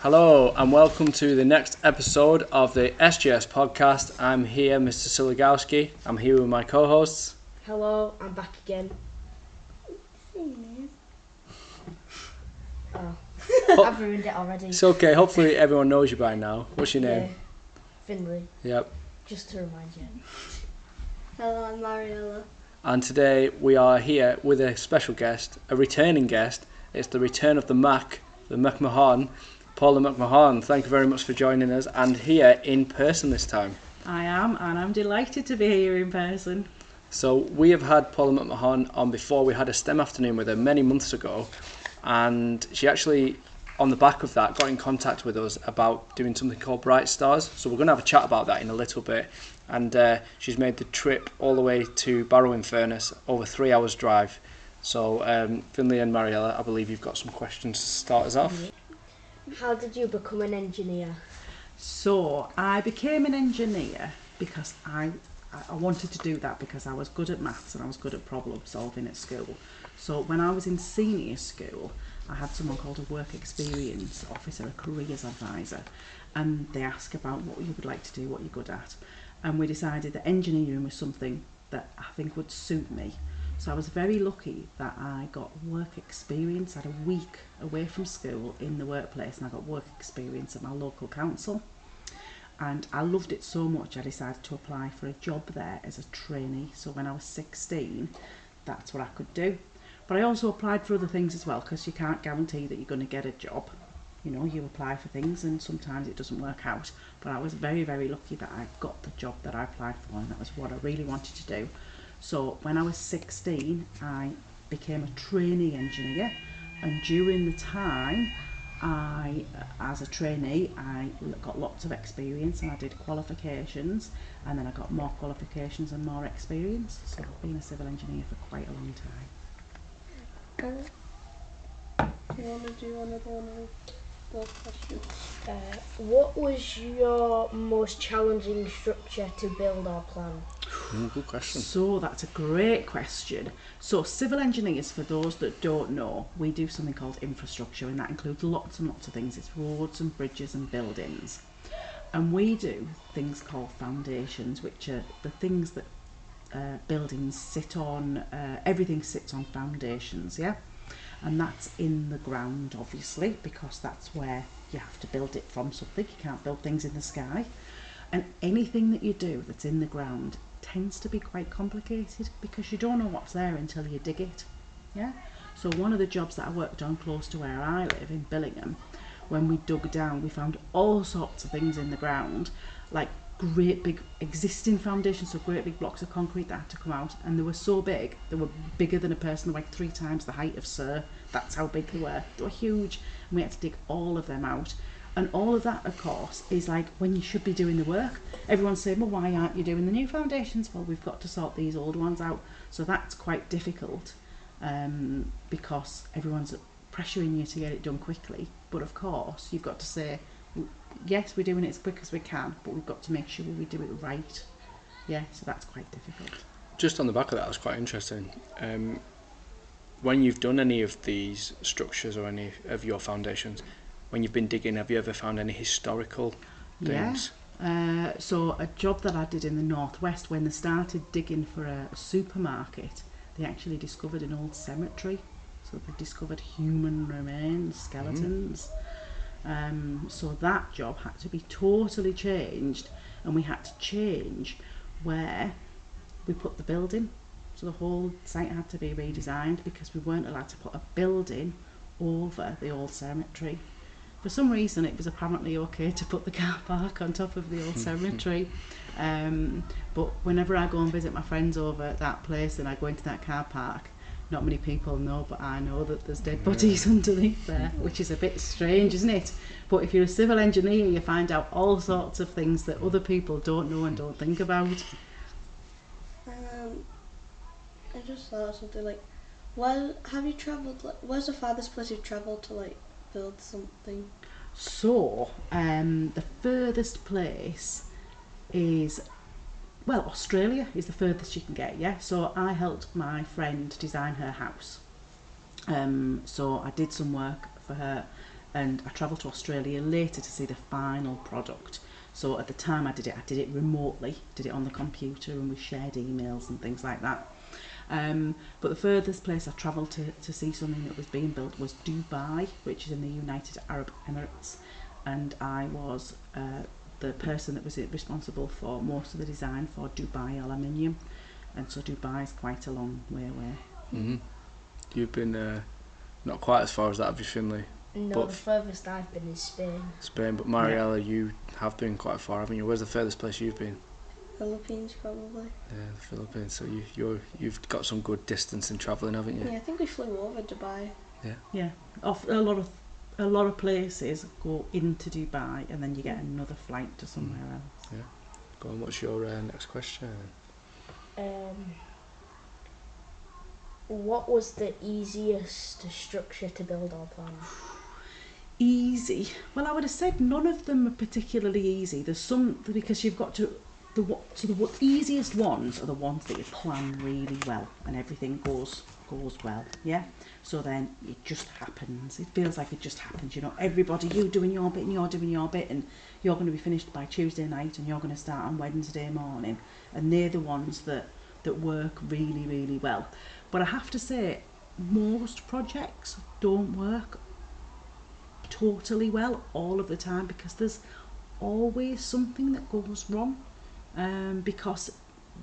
Hello and welcome to the next episode of the SGS podcast. I'm here, Mr. Siligowski. I'm here with my co-hosts. Hello, I'm back again. Oh, Oh. I've ruined it already. It's okay. Hopefully everyone knows you by now. What's your name? Finley, Yep. just to remind you. Hello, I'm Mariella. And today we are here with a special guest, a returning guest. It's the return of the Mac, the McMahon, Paula McMahon. Thank you very much for joining us and here in person this time. I am, and I'm delighted to be here in person. So we have had Paula McMahon on before. We had a STEM afternoon with her many months ago, and she actually, on the back of that, got in contact with us about doing something called Bright Stars. So we're going to have a chat about that in a little bit. And uh, she's made the trip all the way to Barrow in Furness, over three hours drive. So um, Finley and Mariella, I believe you've got some questions to start us off. How did you become an engineer? So I became an engineer because I I wanted to do that because I was good at maths and I was good at problem solving at school. So when I was in senior school, I had someone called a work experience officer, a careers advisor, and they asked about what you would like to do, what you're good at. And we decided that engineering was something that I think would suit me. So I was very lucky that I got work experience. I had a week away from school in the workplace and I got work experience at my local council. And I loved it so much I decided to apply for a job there as a trainee. So when I was 16, that's what I could do. But I also applied for other things as well because you can't guarantee that you're going to get a job. You know, you apply for things and sometimes it doesn't work out. But I was very, very lucky that I got the job that I applied for and that was what I really wanted to do. So when I was 16, I became a trainee engineer, and during the time, I, as a trainee, I got lots of experience and I did qualifications, and then I got more qualifications and more experience. So I've been a civil engineer for quite a long time. Do you want to do another one of those questions? Uh, what was your most challenging structure to build or plan? Mm, good question. So that's a great question. So civil engineers, for those that don't know, we do something called infrastructure, and that includes lots and lots of things. It's roads and bridges and buildings, and we do things called foundations, which are the things that uh, buildings sit on. Uh, everything sits on foundations, yeah, and that's in the ground, obviously, because that's where you have to build it from something. You can't build things in the sky, and anything that you do that's in the ground tends to be quite complicated because you don't know what's there until you dig it. Yeah. So one of the jobs that I worked on close to where I live in Billingham, when we dug down, we found all sorts of things in the ground, like great big existing foundations, so great big blocks of concrete that had to come out, and they were so big, they were bigger than a person, like three times the height of Sir. That's how big they were. They were huge, and we had to dig all of them out. And all of that, of course, is like when you should be doing the work. Everyone's saying, well, why aren't you doing the new foundations? Well, we've got to sort these old ones out. So that's quite difficult um, because everyone's pressuring you to get it done quickly. But of course, you've got to say, yes, we're doing it as quick as we can, but we've got to make sure we do it right. Yeah, so that's quite difficult. Just on the back of that, that's quite interesting. Um, when you've done any of these structures or any of your foundations, when you've been digging, have you ever found any historical Yeah. things? Uh, so a job that I did in the northwest when they started digging for a, supermarket, they actually discovered an old cemetery. So they discovered human remains, skeletons. Um, so that job had to be totally changed, and we had to change where we put the building. So the whole site had to be redesigned because we weren't allowed to put a building over the old cemetery. For some reason, it was apparently okay to put the car park on top of the old cemetery. Um, but whenever I go and visit my friends over at that place and I go into that car park, not many people know, but I know that there's dead bodies underneath there, which is a bit strange, isn't it? But if you're a civil engineer, you find out all sorts of things that other people don't know and don't think about. Um, I just thought of something like, well, have you travelled? Like, where's the farthest place you've travelled to like build something? So, um, the furthest place is, well, Australia is the furthest you can get, yeah? So, I helped my friend design her house. Um, so, I did some work for her and I travelled to Australia later to see the final product. So at the time I did it, I did it remotely, did it on the computer, and we shared emails and things like that. Um, but the furthest place I travelled to, to see something that was being built was Dubai, which is in the United Arab Emirates, and I was uh, the person that was responsible for most of the design for Dubai Aluminium, and so Dubai is quite a long way away. hmm You've been uh, not quite as far as that, have you, Finley? No, But- the furthest I've been is Spain. Spain, but Mariella, you have been quite far, haven't you? Where's the furthest place you've been? Philippines probably. Yeah, the Philippines. So you you're you've got some good distance in travelling, haven't you? Yeah, I think we flew over Dubai. Yeah, Yeah, off a lot of a lot of places go into Dubai, and then you get another flight to somewhere else. Yeah. Go on. What's your uh, next question? Um, what was the easiest structure to build or plan? Easy. Well, I would have said none of them are particularly easy. There's some because you've got to the so the easiest ones are the ones that you plan really well and everything goes goes well. Yeah. So then it just happens. It feels like it just happens. You know, everybody you doing your bit and you're doing your bit and you're going to be finished by Tuesday night and you're going to start on Wednesday morning, and they're the ones that that work really really well. But I have to say, most projects don't work totally well all of the time because there's always something that goes wrong um, because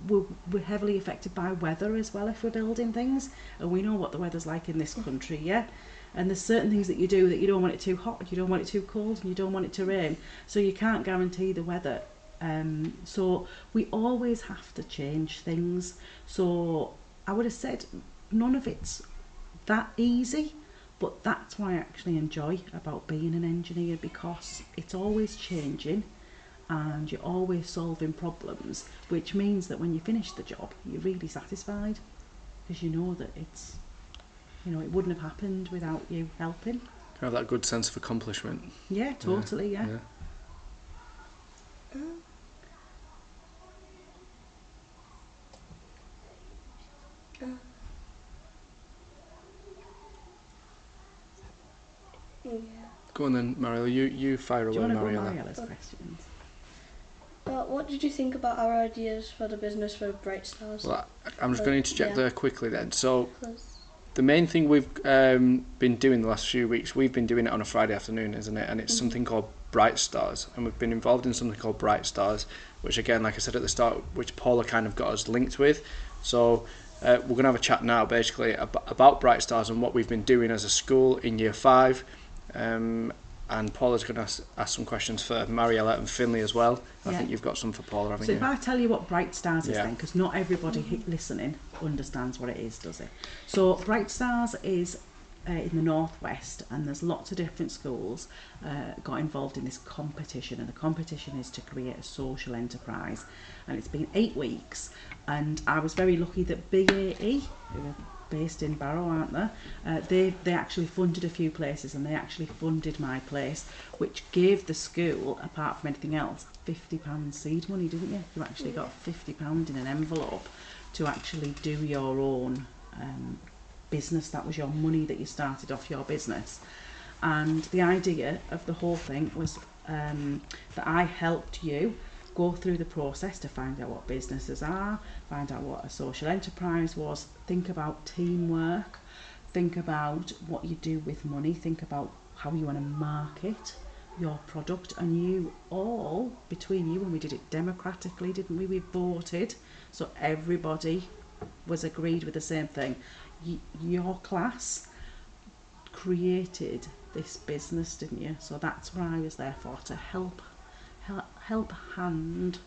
we're, we're heavily affected by weather as well if we're building things. And we know what the weather's like in this country yeah. And there's certain things that you do that you don't want it too hot you don't want it too cold and you don't want it to rain. So you can't guarantee the weather. Um, so we always have to change things. So I would have said none of it's that easy but that's what I actually enjoy about being an engineer because it's always changing and you're always solving problems, which means that when you finish the job, you're really satisfied because you know that it's, you know, it wouldn't have happened without you helping. You have that good sense of accomplishment. Yeah, totally, yeah. Uh, yeah. Go on then, Mariella. You you fire Do you away, want to go Mariella. Mariella's questions? What did you think about our ideas for the business for Bright Stars? Well, I'm just going to interject Yeah. there quickly then. So the main thing we've um, been doing the last few weeks, we've been doing it on a Friday afternoon, isn't it? And it's Mhm. something called Bright Stars, and we've been involved in something called Bright Stars, which again, like I said at the start, which Paula kind of got us linked with. So uh, we're going to have a chat now, basically ab- about Bright Stars and what we've been doing as a school in Year Five. Um, and Paula's going to ask, ask some questions for Mariella and Finley as well. I think you've got some for Paula, haven't So you? if I tell you what Bright Stars is Yeah. then, because not everybody hi- listening understands what it is, does it? So Bright Stars is uh, in the northwest, and there's lots of different schools uh, got involved in this competition, and the competition is to create a social enterprise, and it's been eight weeks, and I was very lucky that BAE, who are based in Barrow, aren't they? Uh, they they actually funded a few places, and they actually funded my place, which gave the school, apart from anything else, fifty pounds seed money, didn't you? You actually got fifty pound in an envelope to actually do your own um, business. That was your money that you started off your business, and the idea of the whole thing was um, that I helped you go through the process to find out what businesses are, find out what a social enterprise was, think about teamwork, think about what you do with money, think about how you want to market your product. And you all between you and we did it democratically didn't we? We voted. So everybody was agreed with the same thing. Y- your class created this business didn't you? So that's what I was there for to help help, help hand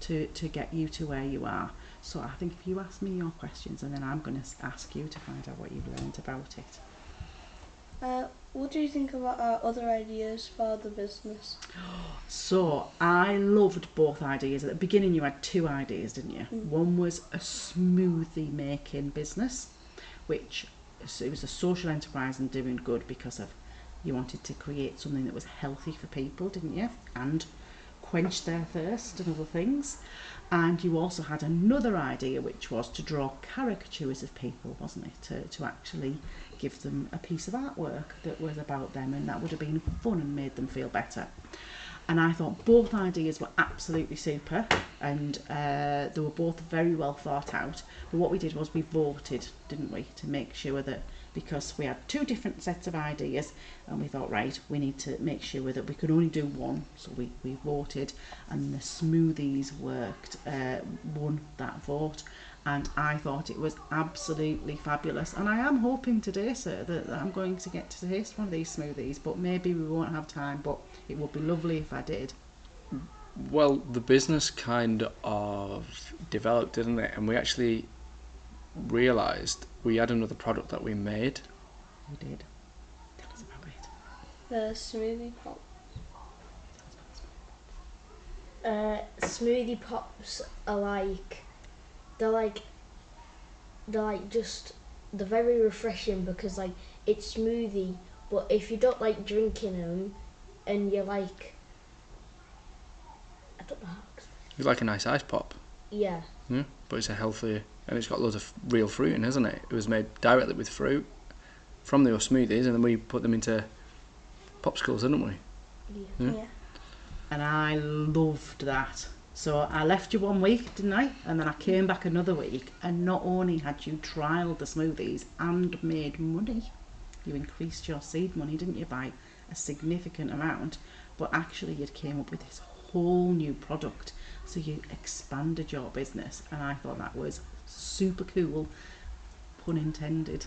to to get you to where you are so I think if you ask me your questions and then I'm going to ask you to find out what you've learned about it uh, what do you think about our other ideas for the business? So I loved both ideas. At the beginning, you had two ideas, didn't you? Mm. One was a smoothie making business, which it was a social enterprise and doing good because of you wanted to create something that was healthy for people, didn't you? And quench their thirst and other things. And you also had another idea, which was to draw caricatures of people, wasn't it? To, to actually give them a piece of artwork that was about them, and that would have been fun and made them feel better. And I thought both ideas were absolutely super, and uh, they were both very well thought out. But what we did was we voted, didn't we, to make sure that because we had two different sets of ideas and we thought right we need to make sure that we could only do one. So we, we voted and the smoothies worked uh, won that vote. And I thought it was absolutely fabulous. And I am hoping today sir that I'm going to get to taste one of these smoothies but maybe we won't have time but it would be lovely if I did. Well, the business kind of developed, didn't it? And we actually realised we had another product that we made. we did tell us about it The smoothie pop. Uh, smoothie pops are like they're like they're like just they're very refreshing because like it's smoothie, but if you don't like drinking them and you like I don't know how to explain. You like a nice ice pop, Yeah, yeah? but it's a healthy and it's got loads of real fruit in, isn't it? It was made directly with fruit from the smoothies, and then we put them into popsicles, didn't we? yeah. Hmm? Yeah. and I loved that. So I left you one week, didn't I? And then I came back another week, and not only had you trialled the smoothies and made money, you increased your seed money, didn't you, by a significant amount, but actually you'd came up with this whole new product. So you expanded your business, and I thought that was super cool, pun intended.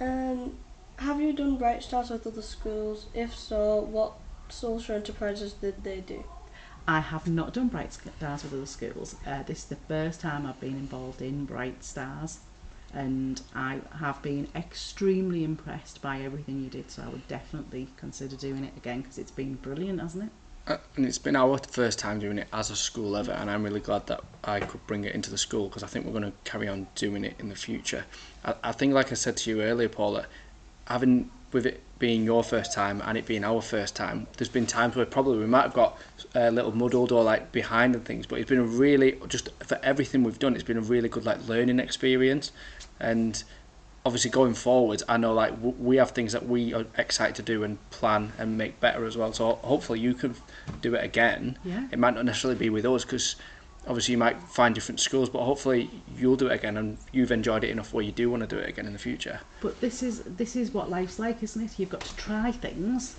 Um, have you done Bright Stars with other schools? If so, what social enterprises did they do? I have not done Bright Stars with other schools. Uh, this is the first time I've been involved in Bright Stars, and I have been extremely impressed by everything you did. So I would definitely consider doing it again because it's been brilliant, hasn't it? Uh, and it's been our first time doing it as a school ever, and I'm really glad that I could bring it into the school because I think we're going to carry on doing it in the future. I, I think, like I said to you earlier, Paula, having with it being your first time and it being our first time, there's been times where probably we might have got a little muddled or like behind and things, but it's been a really just for everything we've done, it's been a really good like learning experience, and obviously going forward, I know like w- we have things that we are excited to do and plan and make better as well. So hopefully you can do it again. Yeah. It might not necessarily be with us because obviously you might find different schools, but hopefully you'll do it again and you've enjoyed it enough where you do want to do it again in the future. But this is this is what life's like, isn't it? You've got to try things,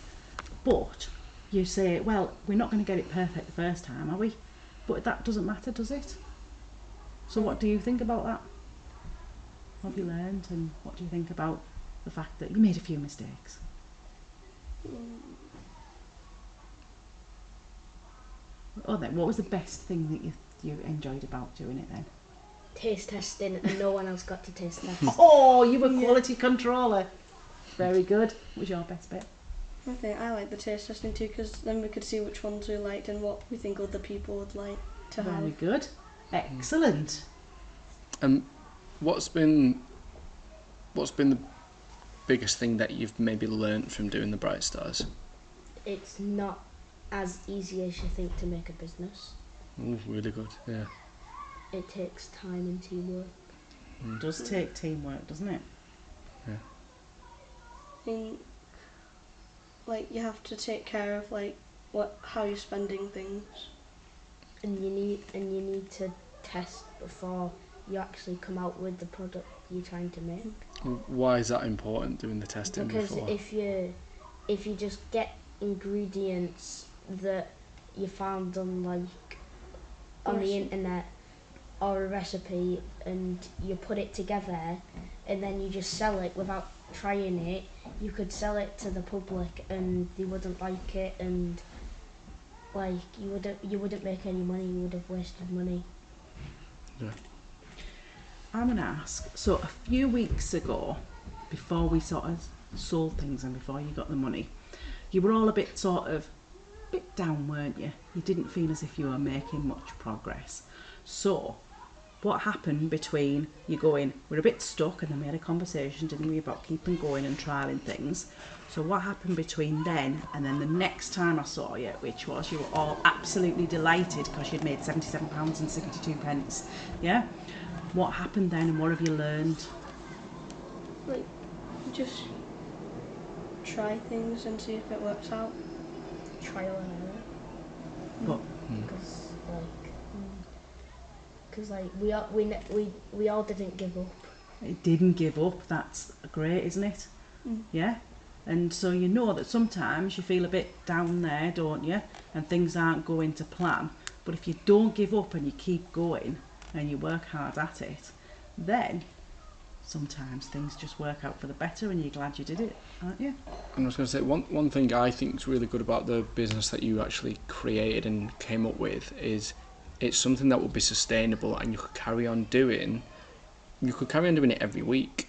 but you say, well, we're not going to get it perfect the first time, are we? But that doesn't matter, does it? So what do you think about that? What have you learned, and what do you think about the fact that you made a few mistakes? Oh, then, what was the best thing that you you enjoyed about doing it then? Taste testing and no one else got to taste test. Oh, you were quality controller. Very good. What was your best bit? I think I like the taste testing too because then we could see which ones we liked and what we think other people would like to have. Very have. good. Excellent. Um, what's been what's been the biggest thing that you've maybe learnt from doing the Bright Stars? It's not as easy as you think to make a business. Ooh, really good. Yeah. It takes time and teamwork. It does take teamwork, doesn't it? I think like you have to take care of like what how you're spending things. and you need and you need to test before you actually come out with the product you're trying to make. Why is that important? Doing the testing because before. if you if you just get ingredients that you found on like on the internet or a recipe and you put it together and then you just sell it without trying it, you could sell it to the public and they wouldn't like it and like you wouldn't you wouldn't make any money, you would have wasted money. I'm going to ask. So, a few weeks ago, before we sort of sold things and before you got the money, you were all a bit sort of bit down, weren't you? You didn't feel as if you were making much progress. So, what happened between you going, we're a bit stuck, and then we had a conversation, didn't we, about keeping going and trialing things. So what happened between then and then the next time I saw you, which was you were all absolutely delighted because you'd made seventy-seven pounds and sixty-two pence. Yeah. What happened then, and what have you learned? Like, just try things and see if it works out. Trial and error. But Because like, because like we all we ne- we we all didn't give up. it didn't give up. That's great, isn't it? Mm. Yeah. And so you know that sometimes you feel a bit down there, don't you? And things aren't going to plan. But if you don't give up and you keep going and you work hard at it, then sometimes things just work out for the better and you're glad you did it, aren't you? And I was going to say one one thing I think is really good about the business that you actually created and came up with is it's something that will be sustainable and you could carry on doing. You could carry on doing it every week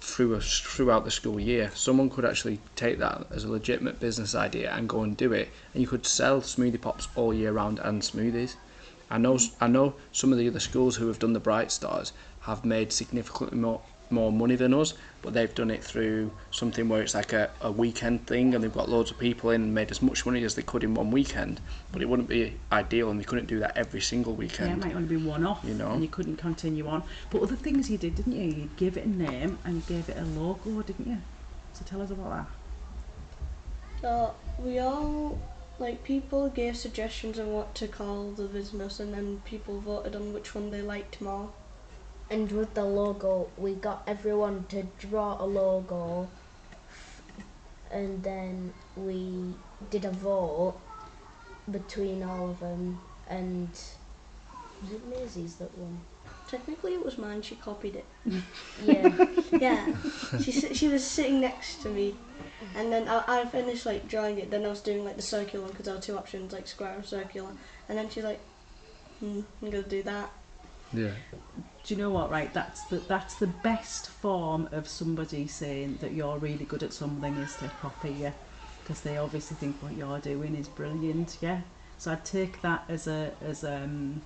through a, throughout the school year. Someone could actually take that as a legitimate business idea and go and do it, and you could sell smoothie pops all year round and smoothies. I know I know some of the other schools who have done the Bright Stars have made significantly more more money than us, but they've done it through something where it's like a, a weekend thing and they've got loads of people in and made as much money as they could in one weekend. But it wouldn't be ideal and they couldn't do that every single Yeah, it weekend. might only be one off You know. and you couldn't continue on. But other things you did, didn't you? You gave it a name and you gave it a logo, didn't you? So tell us about that. So we all like people gave suggestions on what to call the business, and then people voted on which one they liked more. And with the logo, we got everyone to draw a logo, and then we did a vote between all of them. And was it Maisie's that won? Technically, it was mine. She copied it. Yeah. Yeah, she she was sitting next to me, and then I, I finished like drawing it. Then I was doing like the circular one because there were two options like square or circular. And then she's like, "Hmm, I'm gonna do that." Yeah. Do you know what? Right, that's the that's the best form of somebody saying that you're really good at something is to copy you, because they obviously think what you're doing is brilliant. Yeah, so I'd take that as a as um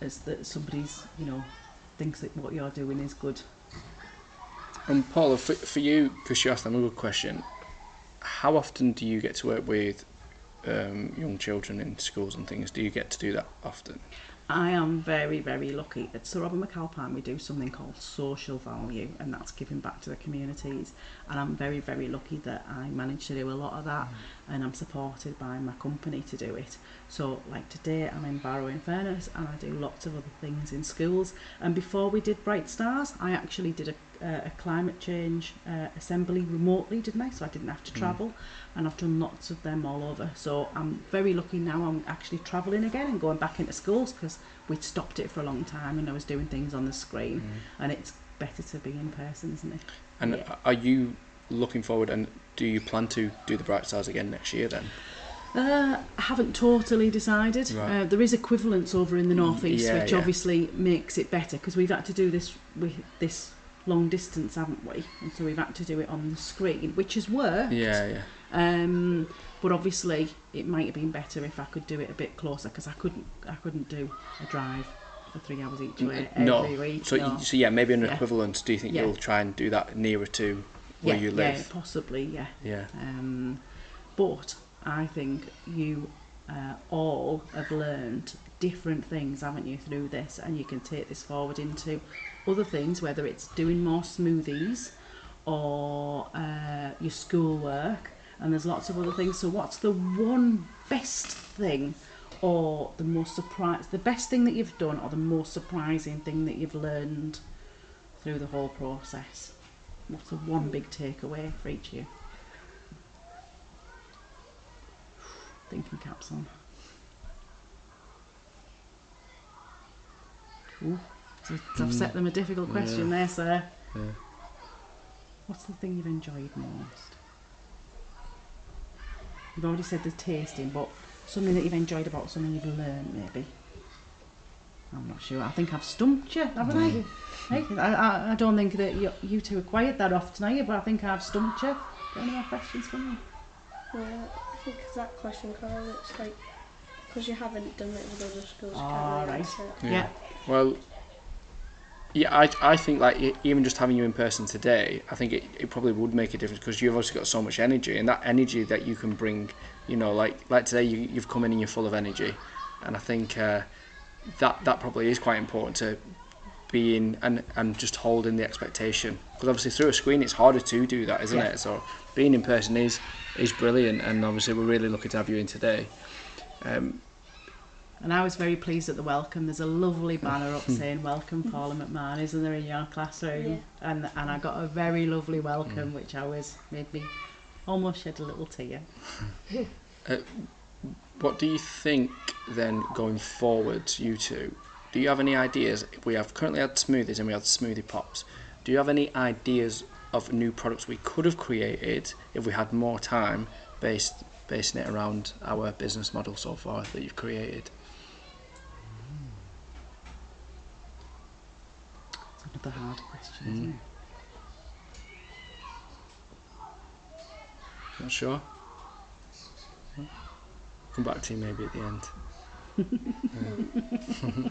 as that somebody's you know thinks that what you're doing is good. And Paula, for, for you, because you asked them a good question, how often do you get to work with um, young children in schools and things? Do you get to do that often? I am very, very lucky. At Sir Robert McAlpine, we do something called social value, and that's giving back to the communities. And I'm very, very lucky that I manage to do a lot of that, mm-hmm. and I'm supported by my company to do it. So, like today, I'm in Barrow in Furness, and I do lots of other things in schools. And before we did Bright Stars, I actually did a uh, a climate change uh, assembly remotely, didn't I? So I didn't have to travel, and I've done lots of them all over. So I'm very lucky now. I'm actually travelling again and going back into schools because we'd stopped it for a long time, and I was doing things on the screen, and it's better to be in person, isn't it? And Yeah. are you looking forward and do you plan to do the Bright Stars again next year then? Uh, I haven't totally decided. Right. Uh, there is equivalence over in the northeast, yeah, which yeah. obviously makes it better because we've had to do this with this long distance, haven't we? And so we've had to do it on the screen, which has worked. Yeah, yeah. Um, but obviously, it might have been better if I could do it a bit closer because I couldn't. I couldn't do a drive for three hours each way N- no. every week. So, no. so yeah, maybe an Yeah. equivalent. Do you think Yeah. you'll try and do that nearer to where yeah, you yeah, live? possibly, yeah. Yeah. Um, but I think you uh, all have learned different things, haven't you, through this, and you can take this forward into other things, whether it's doing more smoothies or uh, your schoolwork, and there's lots of other things. So, what's the one best thing? Or the most surprise, the best thing that you've done, or the most surprising thing that you've learned through the whole process? What's the one big takeaway for each of you? Thinking caps on. Ooh, so I've set them a difficult question there, sir. Yeah. What's the thing you've enjoyed most? You've already said the tasting, but something that you've enjoyed about something you've learned, maybe. I'm not sure. I think I've stumped you, haven't I? Hey, I, I, I don't think that you, you two are quiet that often, are you? But I think I've stumped you. Got any more questions for me? Yeah, I think it's that question, Carl. It's like because you haven't done it with other schools. you Ah, right. Yeah. Yeah. Well, Yeah, I, I think like even just having you in person today, I think it, it probably would make a difference because you've also got so much energy, and that energy that you can bring, you know, like like today you you've come in and you're full of energy, and I think uh, that that probably is quite important to being and and just holding the expectation because obviously through a screen it's harder to do that, isn't Yeah. it? So being in person is is brilliant, and obviously we're really lucky to have you in today. Um, And I was very pleased at the welcome. There's a lovely banner up hmm. saying "Welcome Paula McMahon," isn't there, in your classroom? Yeah. And and I got a very lovely welcome, hmm. which I was made me almost shed a little tear. Uh, what do you think then going forward, you two? Do you have any ideas? We have currently had smoothies and we had smoothie pops. Do you have any ideas of new products we could have created if we had more time, based basing it around our business model so far that you've created? Another hard question, Mm. isn't it? Not sure. Come back to you maybe at the end. Yeah.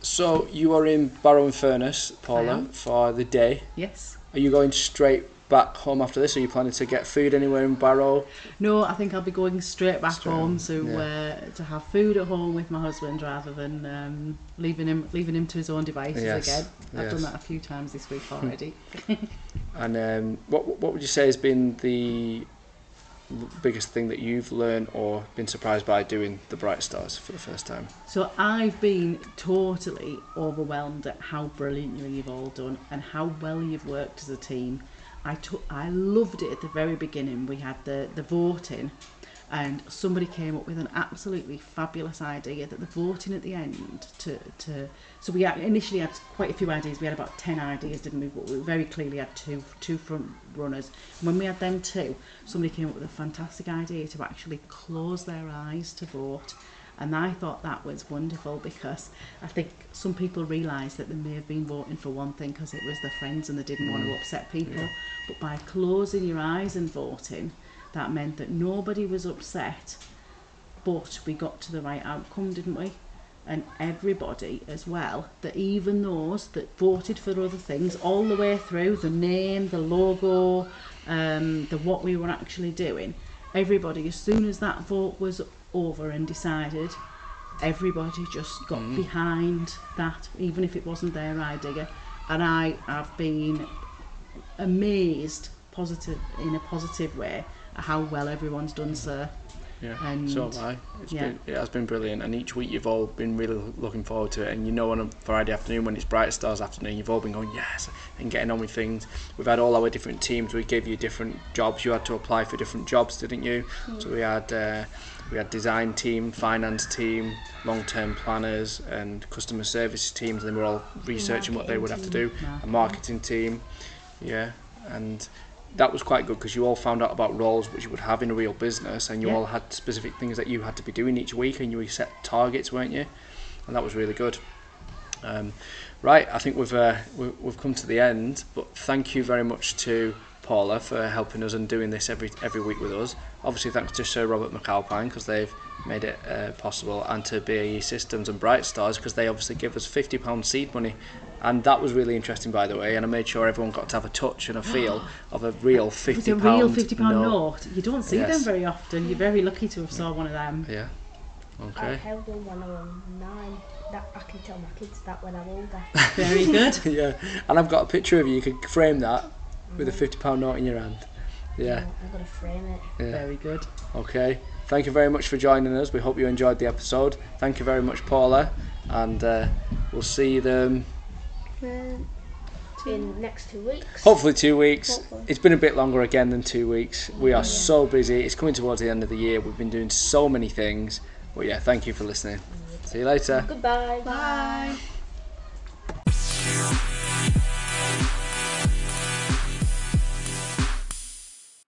so you are in Barrow and Furness, Paula, for the day. Yes. Are you going straight back home after this? Are you planning to get food anywhere in Barrow? No, I think I'll be going straight back Straight home home, to yeah. uh, to have food at home with my husband rather than um, leaving him leaving him to his own devices Yes, again. I've yes. done that a few times this week already. And um, what what would you say has been the biggest thing that you've learned or been surprised by doing the Bright Stars for the first time? So I've been totally overwhelmed at how brilliantly you've all done and how well you've worked as a team. I took, I loved it at the very beginning. We had the, the voting and somebody came up with an absolutely fabulous idea that the voting at the end to, to so we initially had quite a few ideas. We had about 10 ideas, didn't we? But we very clearly had two, two front runners. And when we had them two, somebody came up with a fantastic idea to actually close their eyes to vote. And I thought that was wonderful because I think some people realise that they may have been voting for one thing because it was their friends and they didn't want to upset people. Yeah. But by closing your eyes and voting, that meant that nobody was upset, but we got to the right outcome, didn't we? And everybody as well, that even those that voted for other things all the way through the name, the logo, um, the what we were actually doing, everybody, as soon as that vote was over and decided, everybody just got Mm. behind that, even if it wasn't their idea. And I have been amazed, positive in a positive way, at how well everyone's done, sir. Yeah, And- so have I. It's yeah. been, it has been brilliant, and each week you've all been really looking forward to it. And you know, on a Friday afternoon when it's Bright Stars afternoon, you've all been going yes and getting on with things. We've had all our different teams. We gave you different jobs. You had to apply for different jobs, didn't you? So we had uh, we had design team, finance team, long-term planners, and customer services teams. And they were all researching what they would have to do. A marketing team, yeah, and that was quite good because you all found out about roles which you would have in a real business, and you Yeah. all had specific things that you had to be doing each week, and you set targets, weren't you? And that was really good. Um, right, I think we've uh, we- we've come to the end, but thank you very much to Paula for helping us and doing this every every week with us. Obviously, thanks to Sir Robert McAlpine because they've made it uh, possible, and to BAE Systems and Bright Stars because they obviously give us fifty pound seed money, and that was really interesting, by the way. And I made sure everyone got to have a touch and a feel of a real It's fifty a real fifty pound note. You don't see them very often. You're very lucky to have saw one of them. Yeah. I Okay. held one when I was nine. That I can tell my kids that when I'm older. Very good. yeah, and I've got a picture of you. You could frame that with a fifty pound note in your hand. Yeah. I've got to frame it. Yeah. Very good. Okay. Thank you very much for joining us. We hope you enjoyed the episode. Thank you very much, Paula, and uh, we'll see them In next two weeks. hopefully two weeks. Hopefully. It's been a bit longer again than two weeks. We are Yeah. so busy. It's coming towards the end of the year. We've been doing so many things. But yeah, thank you for listening. See you later. Goodbye. Bye.